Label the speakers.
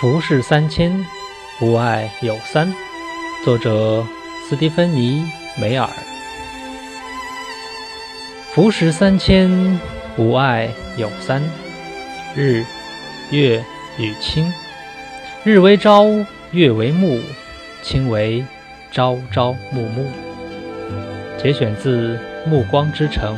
Speaker 1: 浮世三千吾爱有三作者斯蒂芬妮梅尔浮世三千吾爱有三日月与卿。日为朝月为暮卿为朝朝暮暮。节选自暮光之城。